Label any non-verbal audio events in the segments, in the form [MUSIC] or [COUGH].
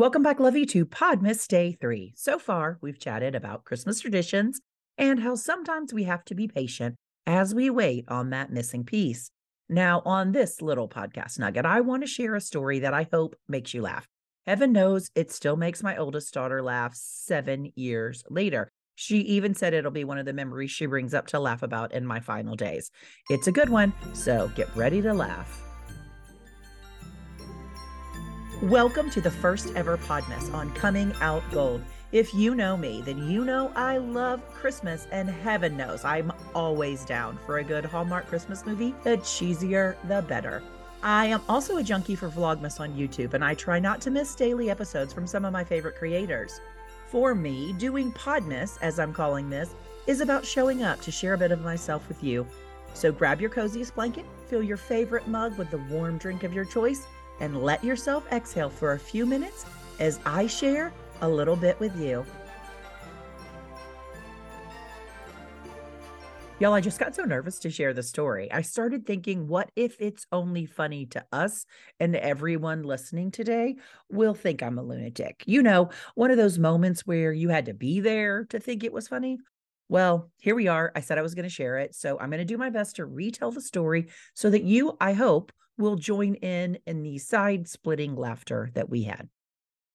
Welcome back, Lovey, to Podmas Day 3. So far, we've chatted about Christmas traditions and how sometimes we have to be patient as we wait on that missing piece. Now, on this little podcast nugget, I want to share a story that I hope makes you laugh. Heaven knows it still makes my oldest daughter laugh seven years later. She even said it'll be one of the memories she brings up to laugh about in my final days. It's a good one, so get ready to laugh. Welcome to the first ever Podmas on Coming Out Gold. If you know me, then you know I love Christmas, and heaven knows I'm always down for a good Hallmark Christmas movie. The cheesier, the better. I am also a junkie for Vlogmas on YouTube, and I try not to miss daily episodes from some of my favorite creators. For me, doing Podmas, as I'm calling this, is about showing up to share a bit of myself with you. So grab your coziest blanket, fill your favorite mug with the warm drink of your choice, and let yourself exhale for a few minutes as I share a little bit with you. Y'all, I just got so nervous to share the story. I started thinking, what if it's only funny to us and everyone listening today will think I'm a lunatic? You know, one of those moments where you had to be there to think it was funny. Well, here we are. I said I was going to share it. So I'm going to do my best to retell the story so that you, I hope, will join in in the side splitting laughter that we had.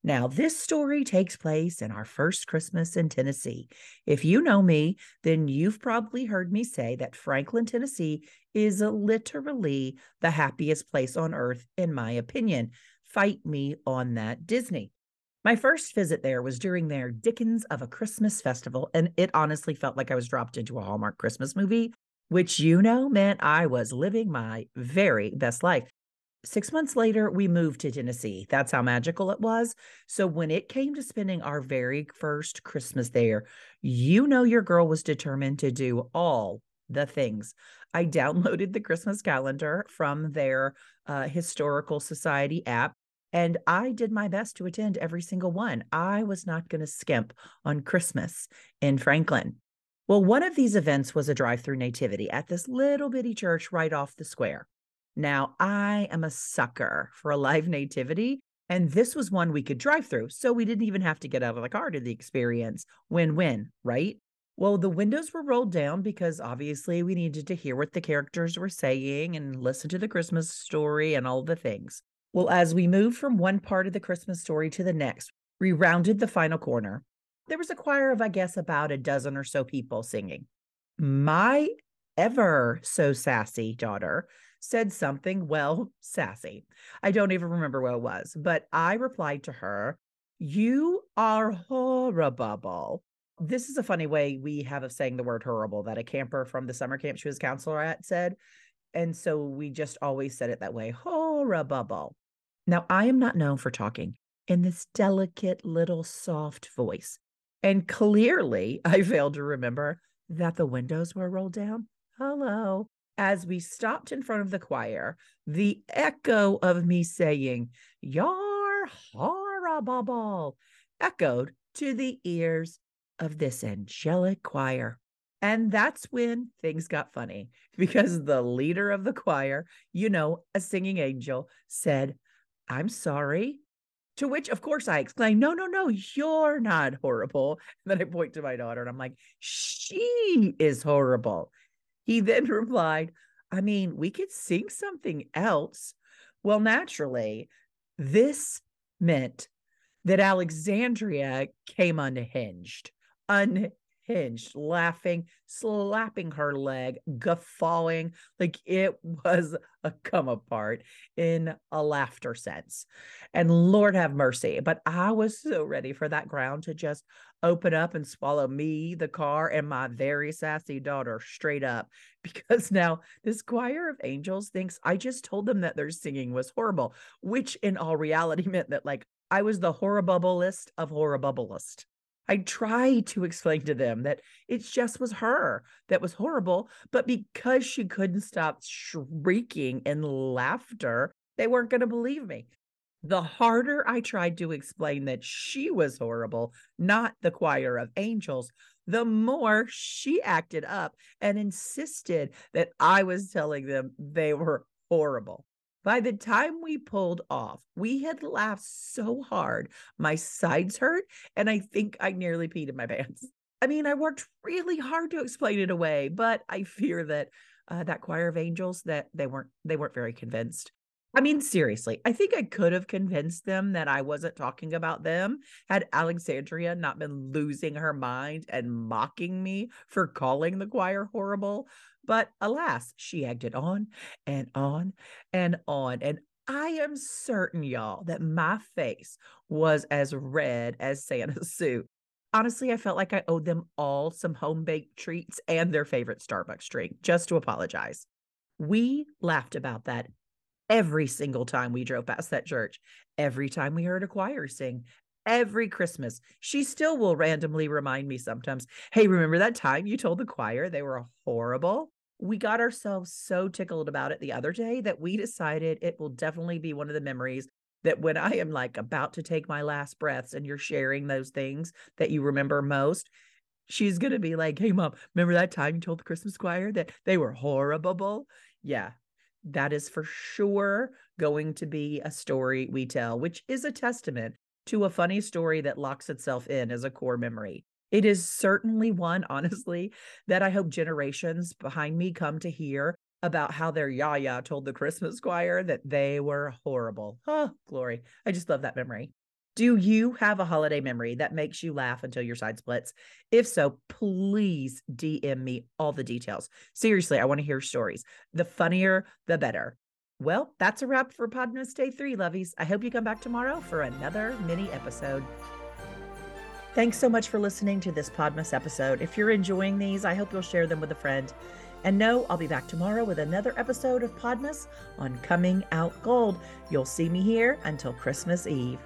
Now, this story takes place in our first Christmas in Tennessee. If you know me, then you've probably heard me say that Franklin, Tennessee is literally the happiest place on earth, in my opinion. Fight me on that, Disney. My first visit there was during their Dickens of a Christmas festival, and it honestly felt like I was dropped into a Hallmark Christmas movie which you know meant I was living my very best life. Six months later, we moved to Tennessee. That's how magical it was. So, when it came to spending our very first Christmas there, you know, your girl was determined to do all the things. I [LAUGHS] downloaded the Christmas calendar from their uh, Historical Society app and I did my best to attend every single one. I was not going to skimp on Christmas in Franklin. Well, one of these events was a drive through nativity at this little bitty church right off the square. Now, I am a sucker for a live [LAUGHS] nativity, and this was one we could drive through. So we didn't even have to get out of the car to the experience. Win win, right? Well, the windows were rolled down because obviously we needed to hear what the characters were saying and listen to the Christmas story and all the things. Well, as we moved from one part of the Christmas story to the next, we rounded the final corner there was a choir of, I guess, about a dozen or so people singing. My ever so sassy daughter said something, well, sassy. I don't even remember what it was, but I replied to her, You are horrible. This is a funny way we have of saying the word horrible that a camper from the summer camp she was counselor at said. And so we just always said it that way horrible. Now, I am not known for talking in this delicate little soft voice. And clearly, I failed to remember that the windows were rolled down. Hello. As we stopped in front of the choir, the echo of me saying, You're horrible, echoed to the ears of this angelic choir. And that's when things got funny because the leader of the choir, you know, a singing angel, said, I'm sorry. To which, of course, I exclaim, No, no, no, you're not horrible. [LAUGHS] And then I point to my daughter and I'm like, She is horrible. He then [LAUGHS] replied, I mean, we could sing something else. Well, naturally, this meant that Alexandria came unhinged, un hinged, laughing, slapping her leg, guffawing like it was a come apart in a laughter sense. And Lord have mercy. But I was so ready for that ground to just open up and swallow me, the car, and my very sassy daughter straight up. [LAUGHS] Because now this choir of angels thinks I just told them that their singing was horrible, which in all reality meant that like I was the horriblest of horriblest. I tried to explain to them that it just was her that was horrible, but because she couldn't stop shrieking in laughter, they weren't going to believe me. The harder I tried to explain that she was horrible, not the choir of angels, the more she acted up and insisted that I was telling them they were horrible. By the time we pulled off, we had laughed so hard, my sides hurt, and I think I nearly peed in my [LAUGHS] pants. I mean, I worked really hard to explain it away, but I fear that uh, that choir of angels that they weren't they weren't very convinced. I mean, seriously, I think I could have convinced them that I wasn't talking about them had Alexandria not been losing her mind and mocking me for calling the choir horrible. But alas, she egged on and on and on. And I am certain, y'all, that my face was as red as Santa's suit. Honestly, I felt like I owed them all some home baked treats and their favorite Starbucks drink just to apologize. We laughed about that every single time we drove past that church, every time we heard a choir sing, every Christmas. She still will randomly remind me sometimes, hey, remember that time you told the choir they were horrible? We got ourselves so tickled about it the other day that we decided it will definitely be one of the memories that when I am like about to take my last breaths and you're sharing those things that you remember most, she's going to be like, Hey, mom, remember that time you told the Christmas choir that they were horrible? Yeah, that is for sure going to be a story we tell, which is a testament to a funny story that locks itself in as a core memory. It is certainly one, [LAUGHS] honestly, that I hope generations behind me come to hear about how their yaya told the Christmas choir that they were horrible. Oh, glory. I just love that memory. Do you have a holiday memory that makes you laugh until your side splits? If so, please DM me all the details. Seriously, I want to hear stories. The funnier, the better. Well, that's a wrap for Podmas Day 3, lovies. I hope you come back tomorrow for another mini episode. Thanks so much for listening to this Podmas episode. If you're enjoying these, I hope you'll share them with a friend. And no, I'll be back tomorrow with another episode of Podmas on Coming Out Gold. You'll see me here until Christmas Eve.